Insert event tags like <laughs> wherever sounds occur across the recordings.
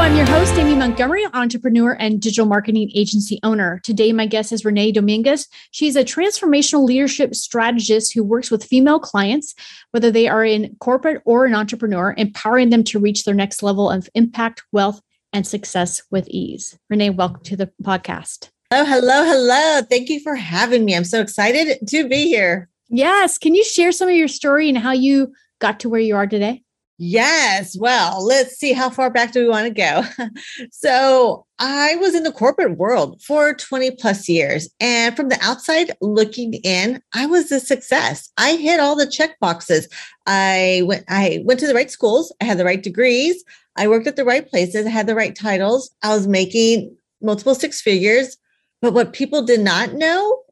I'm your host, Amy Montgomery, entrepreneur and digital marketing agency owner. Today, my guest is Renee Dominguez. She's a transformational leadership strategist who works with female clients, whether they are in corporate or an entrepreneur, empowering them to reach their next level of impact, wealth, and success with ease. Renee, welcome to the podcast. Hello, hello, hello. Thank you for having me. I'm so excited to be here. Yes. Can you share some of your story and how you got to where you are today? Yes. Well, let's see how far back do we want to go. <laughs> so, I was in the corporate world for 20 plus years. And from the outside looking in, I was a success. I hit all the check boxes. I went, I went to the right schools. I had the right degrees. I worked at the right places. I had the right titles. I was making multiple six figures. But what people did not know,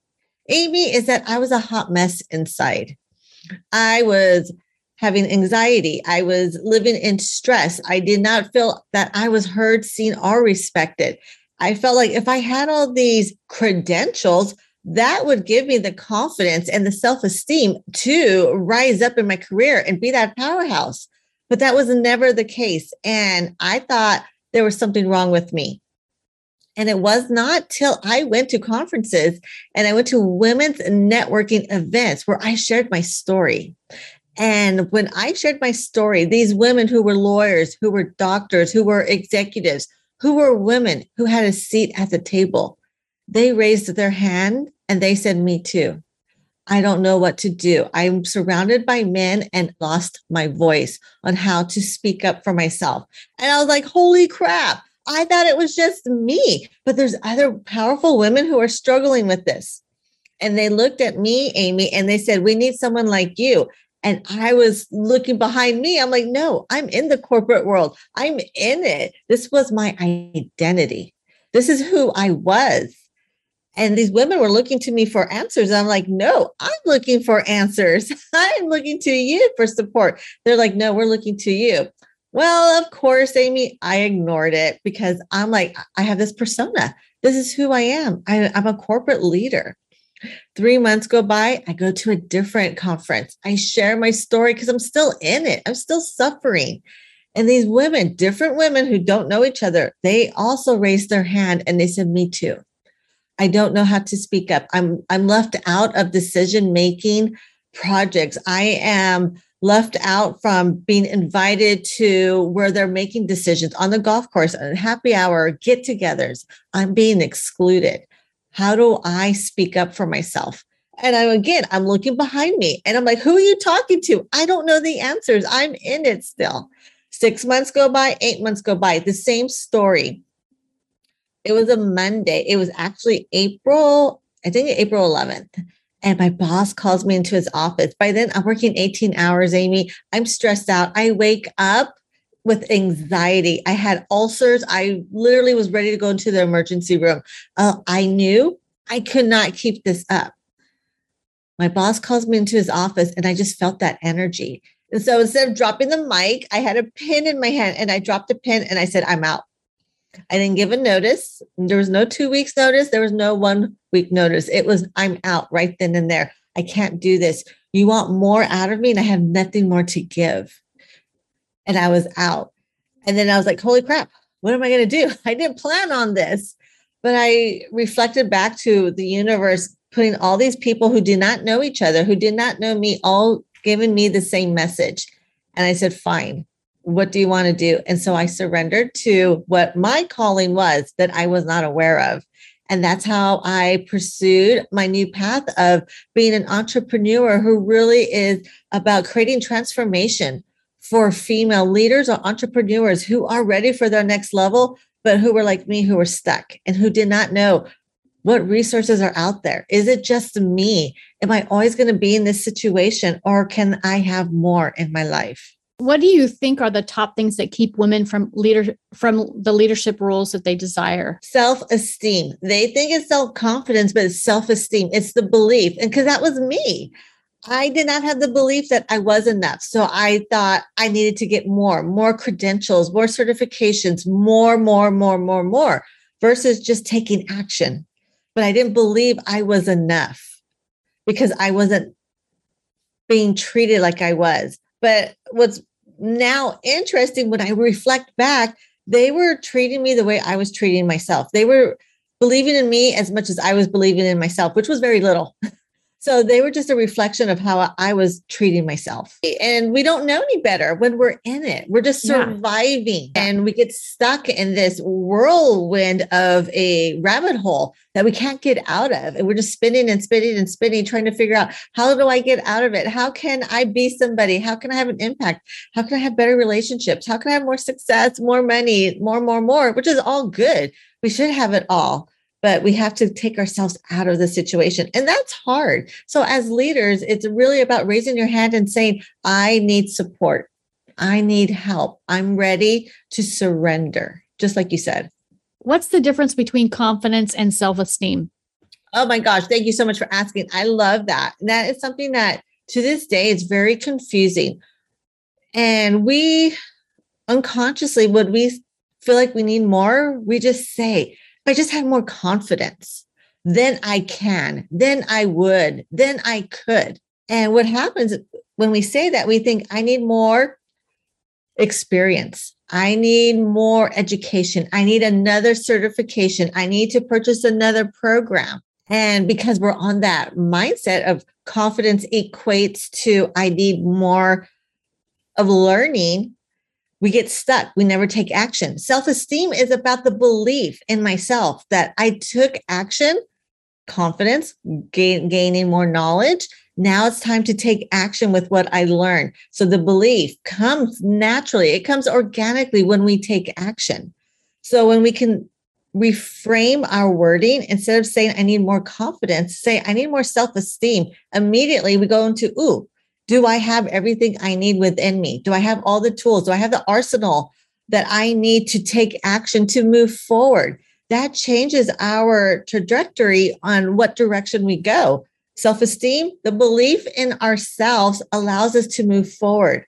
Amy, is that I was a hot mess inside. I was having anxiety. I was living in stress. I did not feel that I was heard, seen, or respected. I felt like if I had all these credentials, that would give me the confidence and the self esteem to rise up in my career and be that powerhouse. But that was never the case. And I thought there was something wrong with me. And it was not till I went to conferences and I went to women's networking events where I shared my story. And when I shared my story, these women who were lawyers, who were doctors, who were executives, who were women who had a seat at the table, they raised their hand and they said, Me too. I don't know what to do. I'm surrounded by men and lost my voice on how to speak up for myself. And I was like, Holy crap. I thought it was just me, but there's other powerful women who are struggling with this. And they looked at me, Amy, and they said, We need someone like you. And I was looking behind me. I'm like, no, I'm in the corporate world. I'm in it. This was my identity. This is who I was. And these women were looking to me for answers. I'm like, no, I'm looking for answers. <laughs> I'm looking to you for support. They're like, no, we're looking to you. Well, of course, Amy, I ignored it because I'm like, I have this persona. This is who I am. I, am a corporate leader. Three months go by, I go to a different conference. I share my story because I'm still in it. I'm still suffering. And these women, different women who don't know each other, they also raised their hand and they said, Me too. I don't know how to speak up. I'm I'm left out of decision making projects. I am left out from being invited to where they're making decisions on the golf course, on happy hour, get togethers. I'm being excluded. How do I speak up for myself? And I'm again, I'm looking behind me and I'm like, who are you talking to? I don't know the answers. I'm in it still. Six months go by, eight months go by, the same story. It was a Monday. It was actually April, I think April 11th. And my boss calls me into his office. By then, I'm working 18 hours, Amy. I'm stressed out. I wake up with anxiety. I had ulcers. I literally was ready to go into the emergency room. Uh, I knew I could not keep this up. My boss calls me into his office and I just felt that energy. And so instead of dropping the mic, I had a pin in my hand and I dropped the pin and I said, I'm out. I didn't give a notice. There was no two weeks notice. There was no one week notice. It was, I'm out right then and there. I can't do this. You want more out of me and I have nothing more to give and I was out. And then I was like, holy crap, what am I going to do? <laughs> I didn't plan on this. But I reflected back to the universe, putting all these people who did not know each other, who did not know me, all giving me the same message. And I said, fine, what do you want to do? And so I surrendered to what my calling was that I was not aware of. And that's how I pursued my new path of being an entrepreneur who really is about creating transformation for female leaders or entrepreneurs who are ready for their next level, but who were like me, who were stuck and who did not know what resources are out there. Is it just me? Am I always going to be in this situation or can I have more in my life? What do you think are the top things that keep women from leader from the leadership roles that they desire? Self-esteem. They think it's self-confidence, but it's self-esteem. It's the belief. And because that was me. I did not have the belief that I was enough. So I thought I needed to get more, more credentials, more certifications, more, more, more, more, more, versus just taking action. But I didn't believe I was enough because I wasn't being treated like I was. But what's now interesting when I reflect back, they were treating me the way I was treating myself. They were believing in me as much as I was believing in myself, which was very little. <laughs> So they were just a reflection of how I was treating myself. And we don't know any better when we're in it. We're just surviving yeah. and we get stuck in this whirlwind of a rabbit hole that we can't get out of. And we're just spinning and spinning and spinning, trying to figure out how do I get out of it? How can I be somebody? How can I have an impact? How can I have better relationships? How can I have more success, more money, more, more, more, which is all good. We should have it all but we have to take ourselves out of the situation. And that's hard. So, as leaders, it's really about raising your hand and saying, I need support. I need help. I'm ready to surrender, just like you said. What's the difference between confidence and self esteem? Oh my gosh. Thank you so much for asking. I love that. And that is something that to this day is very confusing. And we unconsciously, when we feel like we need more, we just say, I just had more confidence, then I can, then I would, then I could. And what happens when we say that, we think, I need more experience. I need more education. I need another certification. I need to purchase another program. And because we're on that mindset of confidence equates to I need more of learning, we get stuck. We never take action. Self esteem is about the belief in myself that I took action, confidence, gain, gaining more knowledge. Now it's time to take action with what I learned. So the belief comes naturally, it comes organically when we take action. So when we can reframe our wording instead of saying, I need more confidence, say, I need more self esteem, immediately we go into, ooh, do I have everything I need within me? Do I have all the tools? Do I have the arsenal that I need to take action to move forward? That changes our trajectory on what direction we go. Self esteem, the belief in ourselves allows us to move forward.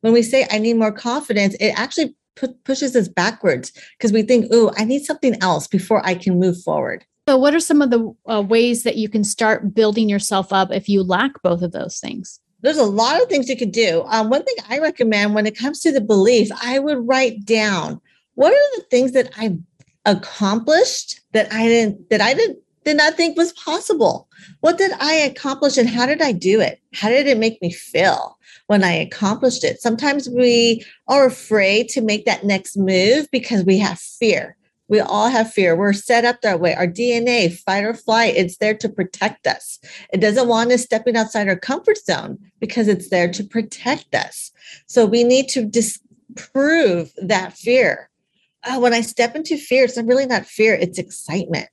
When we say, I need more confidence, it actually pu- pushes us backwards because we think, oh, I need something else before I can move forward. So, what are some of the uh, ways that you can start building yourself up if you lack both of those things? There's a lot of things you could do. Um, one thing I recommend when it comes to the belief, I would write down what are the things that I accomplished that I didn't that I didn't did not think was possible. What did I accomplish and how did I do it? How did it make me feel when I accomplished it? Sometimes we are afraid to make that next move because we have fear. We all have fear. We're set up that way. Our DNA, fight or flight, it's there to protect us. It doesn't want us stepping outside our comfort zone because it's there to protect us. So we need to disprove that fear. Uh, when I step into fear, it's really not fear, it's excitement.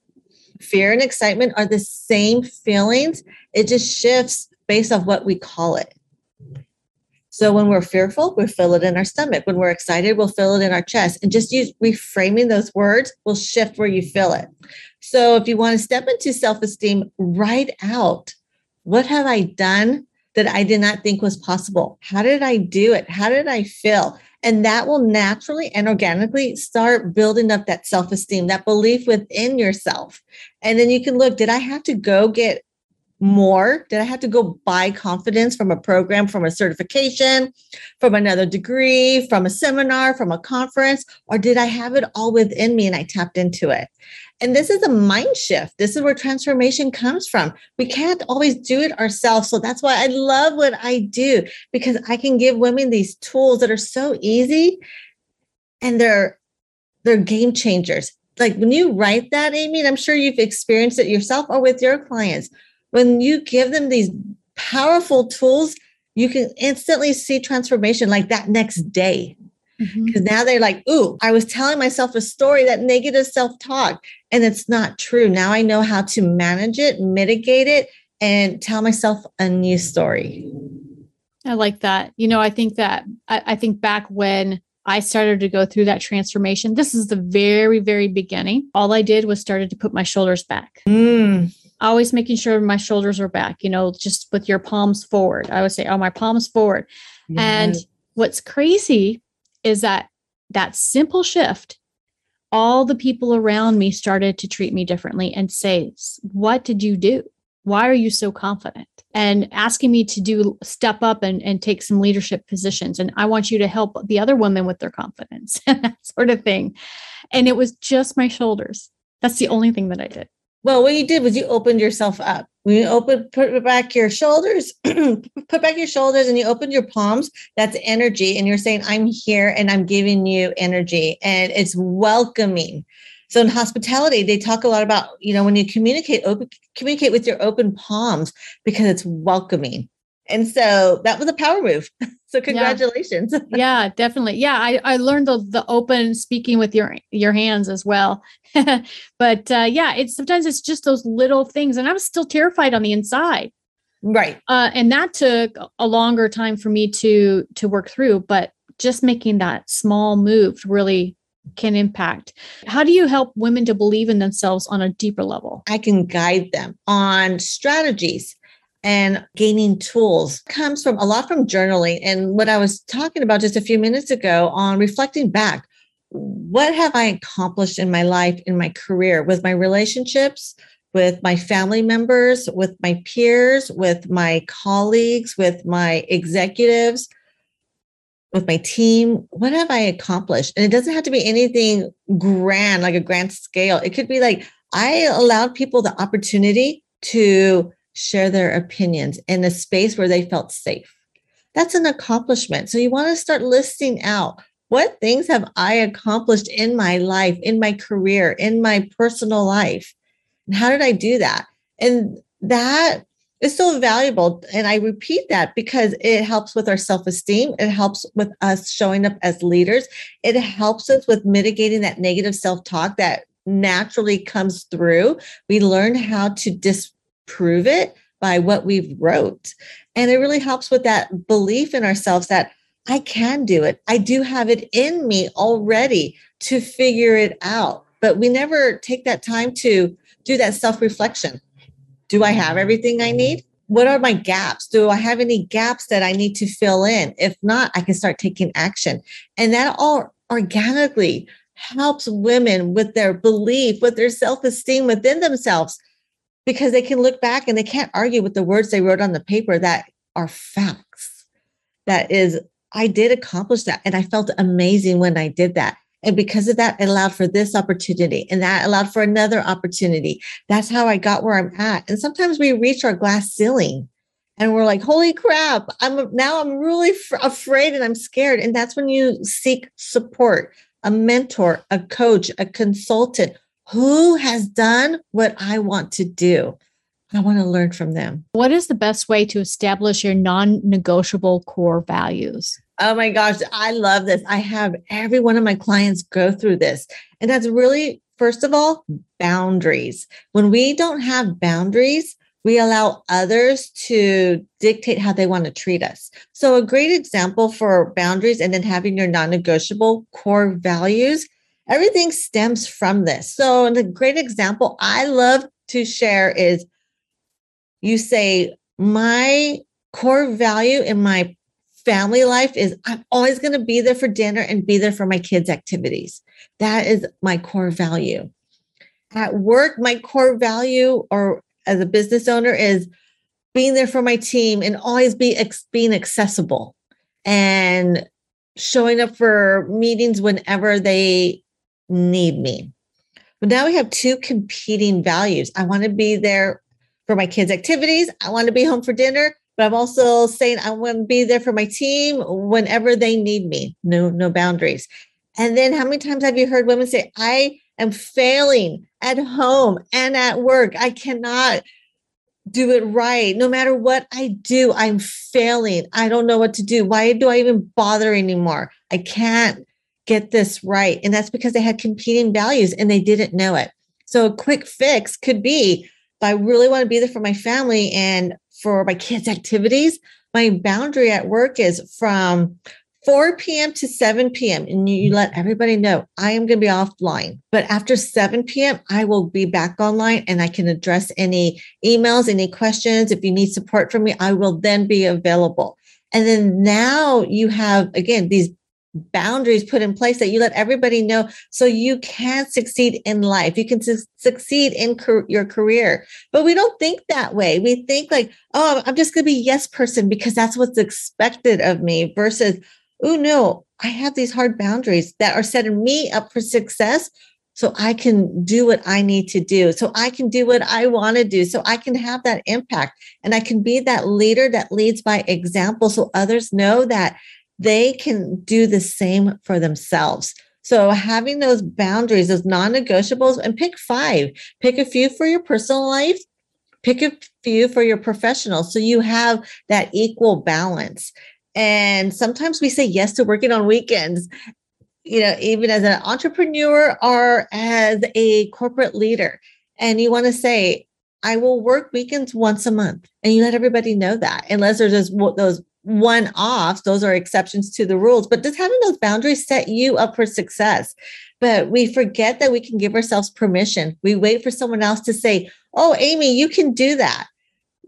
Fear and excitement are the same feelings, it just shifts based off what we call it. So when we're fearful, we feel it in our stomach. When we're excited, we'll feel it in our chest. And just use reframing those words will shift where you feel it. So if you want to step into self-esteem, write out what have I done that I did not think was possible? How did I do it? How did I feel? And that will naturally and organically start building up that self esteem, that belief within yourself. And then you can look, did I have to go get more? Did I have to go buy confidence from a program, from a certification, from another degree, from a seminar, from a conference? Or did I have it all within me and I tapped into it? And this is a mind shift. This is where transformation comes from. We can't always do it ourselves. So that's why I love what I do because I can give women these tools that are so easy and they're they're game changers. Like when you write that, Amy, and I'm sure you've experienced it yourself or with your clients when you give them these powerful tools, you can instantly see transformation like that next day. Because mm-hmm. now they're like, ooh, I was telling myself a story, that negative self talk, and it's not true. Now I know how to manage it, mitigate it, and tell myself a new story. I like that. You know, I think that I, I think back when I started to go through that transformation. This is the very, very beginning. All I did was started to put my shoulders back. Mm. Always making sure my shoulders are back, you know, just with your palms forward. I would say, oh, my palms forward. And what's crazy is that that simple shift, all the people around me started to treat me differently and say, What did you do? Why are you so confident? And asking me to do step up and, and take some leadership positions. And I want you to help the other women with their confidence <laughs> and that sort of thing. And it was just my shoulders. That's the only thing that I did. Well, what you did was you opened yourself up. When you open, put back your shoulders, <clears throat> put back your shoulders and you open your palms, that's energy. And you're saying, I'm here and I'm giving you energy. And it's welcoming. So in hospitality, they talk a lot about, you know, when you communicate, open, communicate with your open palms because it's welcoming. And so that was a power move. <laughs> So congratulations. Yeah, <laughs> yeah definitely. Yeah, I, I learned the, the open speaking with your your hands as well. <laughs> but uh, yeah, it's sometimes it's just those little things, and I was still terrified on the inside. Right. Uh, and that took a longer time for me to to work through. But just making that small move really can impact. How do you help women to believe in themselves on a deeper level? I can guide them on strategies and gaining tools comes from a lot from journaling and what I was talking about just a few minutes ago on reflecting back. What have I accomplished in my life, in my career, with my relationships, with my family members, with my peers, with my colleagues, with my executives, with my team? What have I accomplished? And it doesn't have to be anything grand, like a grand scale. It could be like I allowed people the opportunity to share their opinions in a space where they felt safe. That's an accomplishment. So you want to start listing out what things have I accomplished in my life, in my career, in my personal life? And how did I do that? And that is so valuable. And I repeat that because it helps with our self esteem. It helps with us showing up as leaders. It helps us with mitigating that negative self talk that naturally comes through. We learn how to dis prove it by what we've wrote. And it really helps with that belief in ourselves that I can do it. I do have it in me already to figure it out. But we never take that time to do that self reflection. Do I have everything I need? What are my gaps? Do I have any gaps that I need to fill in? If not, I can start taking action. And that all organically helps women with their belief, with their self esteem within themselves because they can look back and they can't argue with the words they wrote on the paper that are facts. That is, I did accomplish that. And I felt amazing when I did that. And because of that, it allowed for this opportunity and that allowed for another opportunity. That's how I got where I'm at. And sometimes we reach our glass ceiling and we're like, holy crap, I'm now I'm really f- afraid and I'm scared. And that's when you seek support, a mentor, a coach, a consultant who has done what I want to do. I want to learn from them. What is the best way to establish your non negotiable core values? Oh my gosh, I love this. I have every one of my clients go through this. And that's really, first of all, boundaries. When we don't have boundaries, we allow others to dictate how they want to treat us. So, a great example for boundaries and then having your non negotiable core values everything stems from this. So, a great example I love to share is you say, My core value in my family life is I'm always going to be there for dinner and be there for my kids' activities. That is my core value. At work, my core value or as a business owner is being there for my team and always be ex- being accessible and showing up for meetings whenever they need me. But now we have two competing values. I want to be there for my kids' activities. I want to be home for dinner, but I'm also saying I want to be there for my team whenever they need me. No, no boundaries. And then how many times have you heard women say, I am failing at home and at work? I cannot do it right. No matter what I do, I'm failing. I don't know what to do. Why do I even bother anymore? I can't get this right. And that's because they had competing values and they didn't know it. So a quick fix could be I really want to be there for my family and for my kids' activities, my boundary at work is from 4 p.m. to 7 p.m. and you let everybody know I am going to be offline. But after 7 p.m., I will be back online and I can address any emails, any questions. If you need support from me, I will then be available. And then now you have, again, these boundaries put in place that you let everybody know so you can succeed in life. You can su- succeed in your career. But we don't think that way. We think like, oh, I'm just going to be yes person because that's what's expected of me versus, oh, no, I have these hard boundaries that are setting me up for success. So I can do what I need to do. So I can do what I want to do. So I can have that impact and I can be that leader that leads by example. So others know that they can do the same for themselves. So having those boundaries, those non-negotiables, and pick five. Pick a few for your personal life, pick a few for your professional. So you have that equal balance. And sometimes we say yes to working on weekends, you know, even as an entrepreneur or as a corporate leader. And you want to say, I will work weekends once a month. And you let everybody know that, unless there's those, those one offs, those are exceptions to the rules, but does having those boundaries set you up for success? But we forget that we can give ourselves permission. We wait for someone else to say, Oh, Amy, you can do that.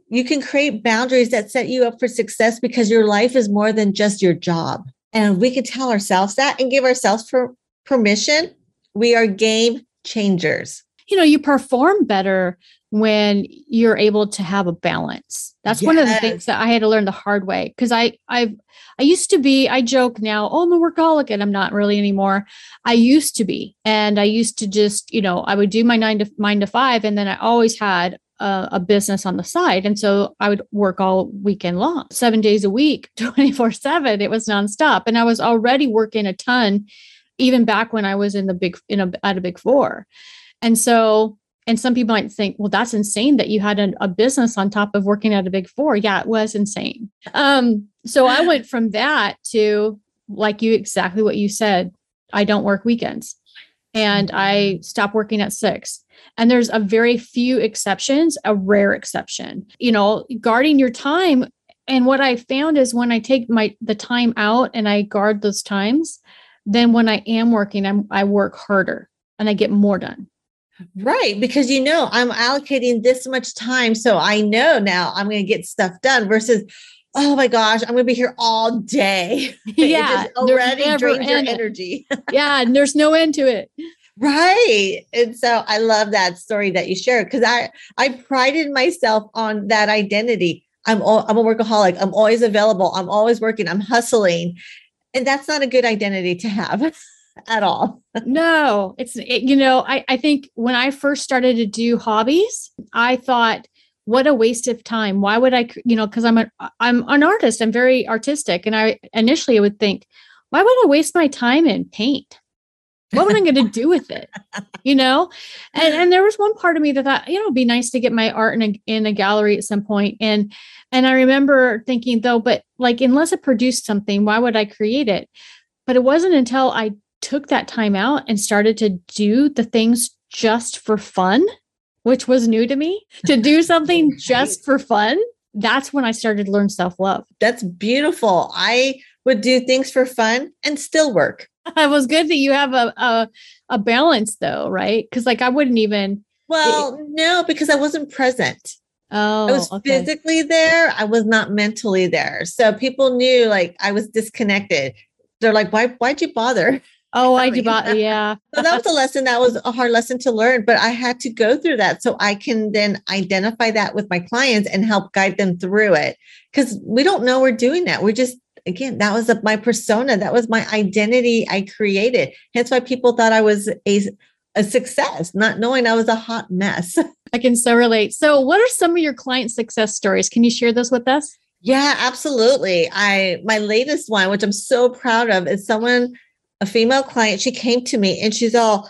You can create boundaries that set you up for success because your life is more than just your job. And we can tell ourselves that and give ourselves for permission. We are game changers. You know, you perform better when you're able to have a balance. That's yes. one of the things that I had to learn the hard way because I I've I used to be I joke now, oh I'm a workaholic and I'm not really anymore. I used to be and I used to just, you know, I would do my 9 to 9 to 5 and then I always had a, a business on the side and so I would work all weekend long, 7 days a week, <laughs> 24/7. It was nonstop and I was already working a ton even back when I was in the big in a at a big 4. And so and some people might think, well, that's insane that you had a, a, business on top of working at a big four. Yeah, it was insane. Um, so I went from that to like you exactly what you said. I don't work weekends and I stop working at six. And there's a very few exceptions, a rare exception. You know, guarding your time. And what I found is when I take my the time out and I guard those times, then when I am working, I'm I work harder and I get more done. Right. Because you know, I'm allocating this much time. So I know now I'm going to get stuff done versus, oh my gosh, I'm going to be here all day. <laughs> Yeah. already drains your energy. <laughs> yeah. And there's no end to it. Right. And so I love that story that you shared because I, I prided myself on that identity. I'm, all, I'm a workaholic. I'm always available. I'm always working. I'm hustling. And that's not a good identity to have. <laughs> at all. <laughs> no, it's, it, you know, I, I think when I first started to do hobbies, I thought, what a waste of time. Why would I, you know, because I'm a, I'm an artist, I'm very artistic. And I initially would think, why would I waste my time in paint? What am I going to do with it? <laughs> You know? And, and there was one part of me that thought, you know, it'd be nice to get my art in a, in a gallery at some point. And, and I remember thinking though, but like, unless it produced something, why would I create it? But it wasn't until I took that time out and started to do the things just for fun, which was new to me, to do <laughs> something just for fun, that's when I started to learn self love. That's beautiful. I would do things for fun and still work. <laughs> It was good that you have a a, a balance though, right? Because like I wouldn't even. Well, it, no, because I wasn't present. Oh, I was okay. physically there. I was not mentally there. So people knew like I was disconnected. They're like, why, why'd you bother? <laughs> Oh, I do. <laughs> Yeah. so that was a lesson that was a hard lesson to learn, but I had to go through that so I can then identify that with my clients and help guide them through it. Because we don't know we're doing that. We're just, again, that was a, my persona. That was my identity I created. Hence why people thought I was a, a success, not knowing I was a hot mess. <laughs> I can so relate. So, what are some of your client success stories? Can you share those with us? Yeah, absolutely. I my latest one, which I'm so proud of, is someone a female client, she came to me and she's all,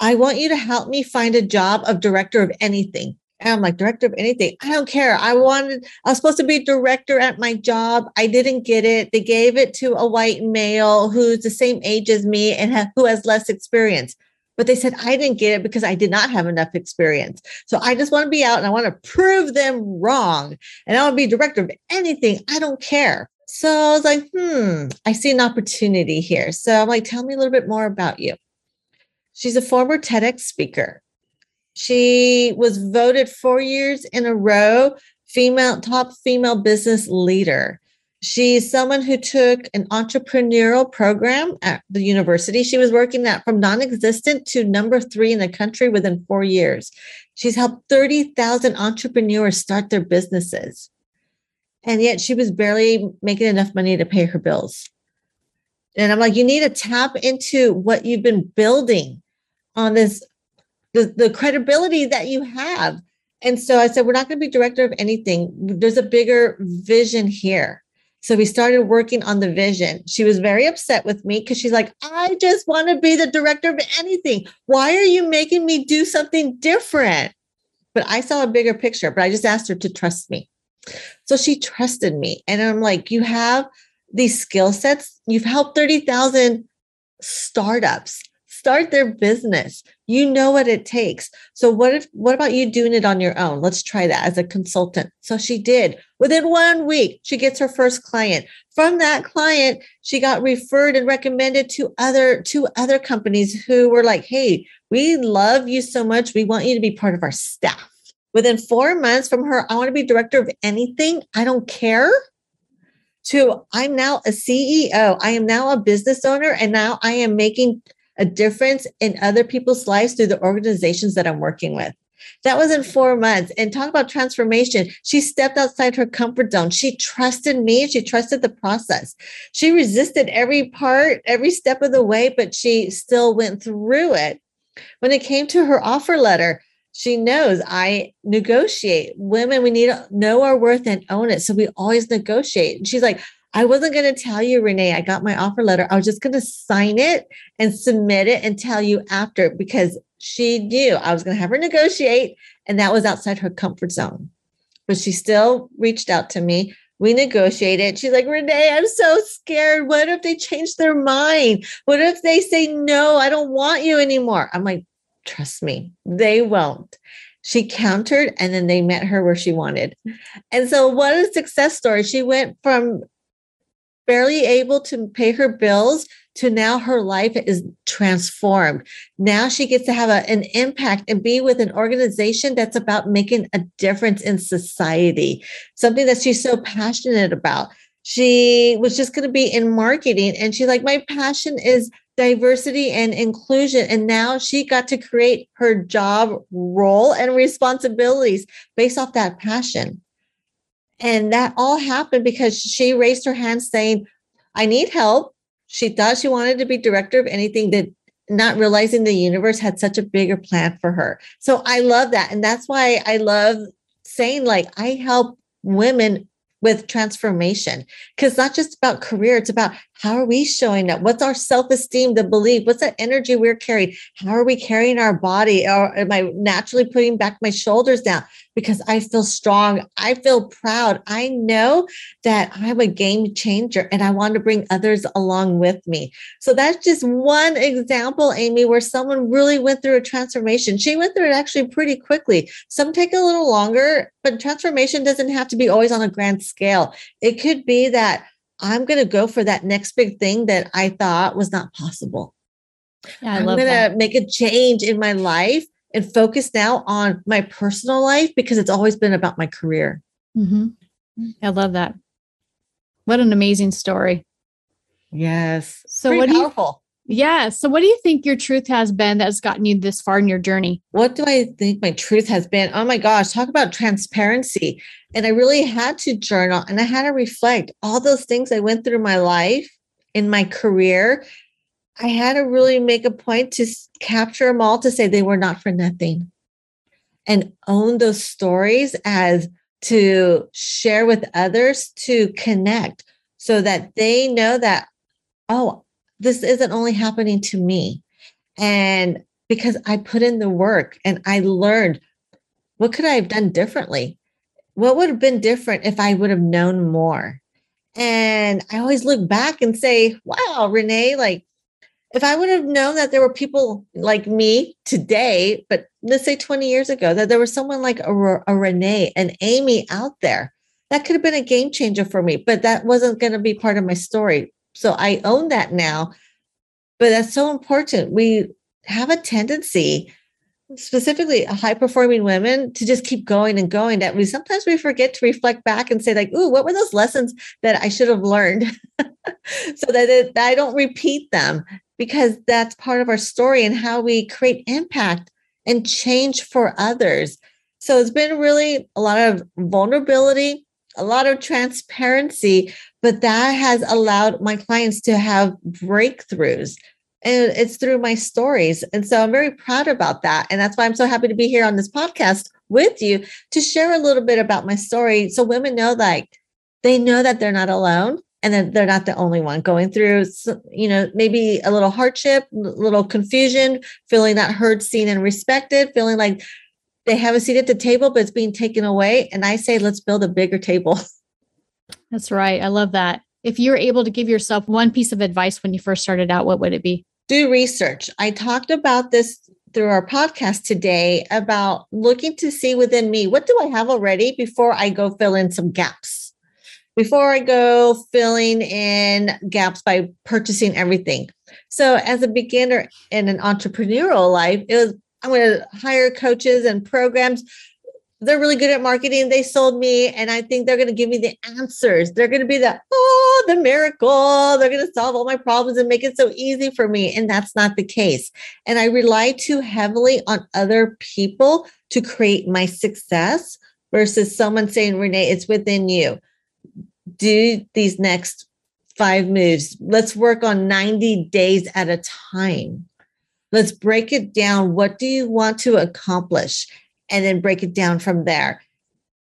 I want you to help me find a job of director of anything. And I'm like, director of anything. I don't care. I wanted, I was supposed to be director at my job. I didn't get it. They gave it to a white male who's the same age as me and ha- who has less experience. But they said I didn't get it because I did not have enough experience. So I just want to be out and I want to prove them wrong. And I want to be director of anything. I don't care. So I was like, hmm, I see an opportunity here. So I'm like, tell me a little bit more about you. She's a former TEDx speaker. She was voted four years in a row female top female business leader. She's someone who took an entrepreneurial program at the university. She was working at from non-existent to number three in the country within four years. She's helped 30,000 entrepreneurs start their businesses. And yet she was barely making enough money to pay her bills. And I'm like, you need to tap into what you've been building on this, the, the credibility that you have. And so I said, we're not going to be director of anything. There's a bigger vision here. So we started working on the vision. She was very upset with me because she's like, I just want to be the director of anything. Why are you making me do something different? But I saw a bigger picture, but I just asked her to trust me. So she trusted me. And I'm like, you have these skill sets. You've helped 30,000 startups start their business. You know what it takes. So what if what about you doing it on your own? Let's try that as a consultant. So she did. Within 1 week, she gets her first client. From that client, she got referred and recommended to other to other companies who were like, "Hey, we love you so much. We want you to be part of our staff." Within 4 months from her, I want to be director of anything. I don't care to I'm now a CEO. I am now a business owner and now I am making a difference in other people's lives through the organizations that I'm working with. That was in four months. And talk about transformation. She stepped outside her comfort zone. She trusted me. She trusted the process. She resisted every part, every step of the way, but she still went through it. When it came to her offer letter, she knows I negotiate. Women, we need to know our worth and own it. So we always negotiate. And she's like, I wasn't going to tell you, Renee, I got my offer letter. I was just going to sign it and submit it and tell you after because she knew I was going to have her negotiate. And that was outside her comfort zone. But she still reached out to me. We negotiated. She's like, Renee, I'm so scared. What if they change their mind? What if they say, no, I don't want you anymore? I'm like, trust me, they won't she countered and then they met her where she wanted. And so, what a success story. She went from barely able to pay her bills to now her life is transformed. Now she gets to have a, an impact and be with an organization that's about making a difference in society, something that she's so passionate about. She was just going to be in marketing and she's like, my passion is diversity and inclusion. And now she got to create her job role and responsibilities based off that passion. And that all happened because she raised her hand saying, I need help. She thought she wanted to be director of anything that not realizing the universe had such a bigger plan for her. So I love that. And that's why I love saying, like, I help women with transformation because not just about career it's about how are we showing up what's our self-esteem the belief what's that energy we're carrying how are we carrying our body or am i naturally putting back my shoulders down because I feel strong. I feel proud. I know that I'm a game changer and I want to bring others along with me. So that's just one example, Amy, where someone really went through a transformation. She went through it actually pretty quickly. Some take a little longer, but transformation doesn't have to be always on a grand scale. It could be that I'm going to go for that next big thing that I thought was not possible. Yeah, I am going to make a change in my life and focus now on my personal life because it's always been about my career. Mm-hmm. I love that. What an amazing story. Yes. So Pretty what powerful. Yeah. So what do you think your truth has been that's gotten you this far in your journey? What do I think my truth has been? Oh my gosh, talk about transparency. And I really had to journal and I had to reflect all those things I went through my life in my career I had to really make a point to capture them all to say they were not for nothing and own those stories as to share with others to connect so that they know that, oh, this isn't only happening to me. And because I put in the work and I learned what could I have done differently? What would have been different if I would have known more? And I always look back and say, wow, Renee, like if I would have known that there were people like me today, but let's say 20 years ago, that there was someone like a, a Renee and Amy out there that could have been a game changer for me, but that wasn't going to be part of my story. So I own that now. But that's so important. We have a tendency, specifically high performing women, to just keep going and going. That we sometimes we forget to reflect back and say, like, "Ooh, what were those lessons that I should have learned?" <laughs> so that, it, that I don't repeat them because that's part of our story and how we create impact and change for others. So it's been really a lot of vulnerability, a lot of transparency, but that has allowed my clients to have breakthroughs. And it's through my stories. And so I'm very proud about that. And that's why I'm so happy to be here on this podcast with you to share a little bit about my story so women know like they know that they're not alone and that they're not the only one going through you know maybe a little hardship a little confusion feeling not heard seen and respected feeling like they have a seat at the table, but it's being taken away. And I say, let's build a bigger table. <laughs> That's right. I love that. If you're able to give yourself one piece of advice when you first started out, what would it be? Do research. I talked about this through our podcast today about looking to see within me what do I have already before I go fill in some gaps. Before I go filling in gaps by purchasing everything. So, as a beginner in an entrepreneurial life, it was I'm going to hire coaches and programs. They're really good at marketing. They sold me, and I think they're going to give me the answers. They're going to be the, oh, the miracle. They're going to solve all my problems and make it so easy for me. And that's not the case. And I rely too heavily on other people to create my success versus someone saying, Renee, it's within you. Do these next five moves. Let's work on 90 days at a time. Let's break it down. What do you want to accomplish? And then break it down from there.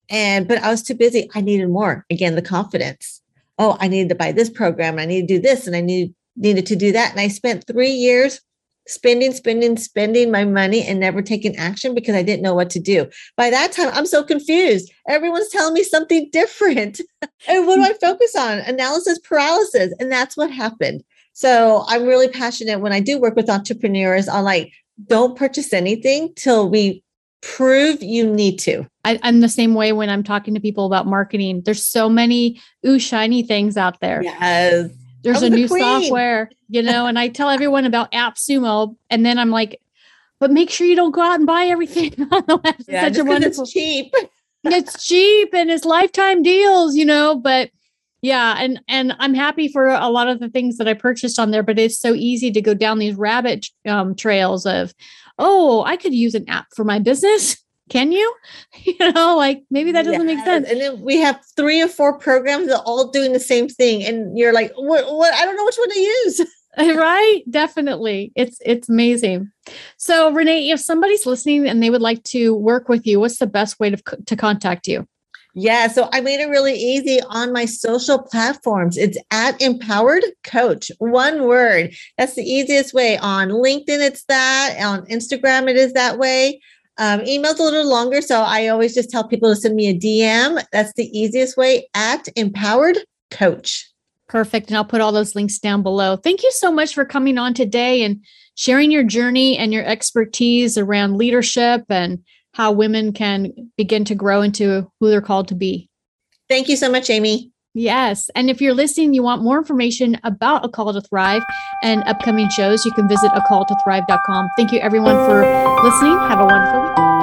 And, but I was too busy. I needed more. Again, the confidence. Oh, I needed to buy this program. I need to do this and I need, needed to do that. And I spent three years spending, spending, spending my money and never taking action because I didn't know what to do. By that time, I'm so confused. Everyone's telling me something different. <laughs> and what do I focus on? Analysis paralysis. And that's what happened. So I'm really passionate when I do work with entrepreneurs on like, don't purchase anything till we prove you need to. I, am the same way when I'm talking to people about marketing. There's so many ooh shiny things out there. Yes. There's a the new queen. software, you know, and I tell everyone about AppSumo, and then I'm like, but make sure you don't go out and buy everything on the web. Yeah, such a wonderful it's cheap. it's cheap and it's lifetime deals, you know, but yeah, and and I'm happy for a lot of the things that I purchased on there, but it's so easy to go down these rabbit um, trails of, oh, I could use an app for my business. Can you? <laughs> You know, like maybe that doesn't yes. make sense. And then we have three or four programs that all doing the same thing, and you're like, what? What? I don't know which one to use. <laughs> <laughs> right definitely it's it's amazing so renee if somebody's listening and they would like to work with you what's the best way to, to contact you yeah, so I made it really easy on my social platforms. It's at empowered coach, one word. That's the easiest way. On LinkedIn, it's that. On Instagram, it is that way. Um, email's a little longer, so I always just tell people to send me a DM. That's the easiest way at empowered coach. Perfect. And I'll put all those links down below. Thank you so much for coming on today and sharing your journey and your expertise around leadership and how women can begin to grow into who they're called to be. Thank you so much, Amy. Yes. And if you're listening, you want more information about A Call to Thrive and upcoming shows, you can visit a call to thrive.com. Thank you, everyone, for listening. Have a wonderful week.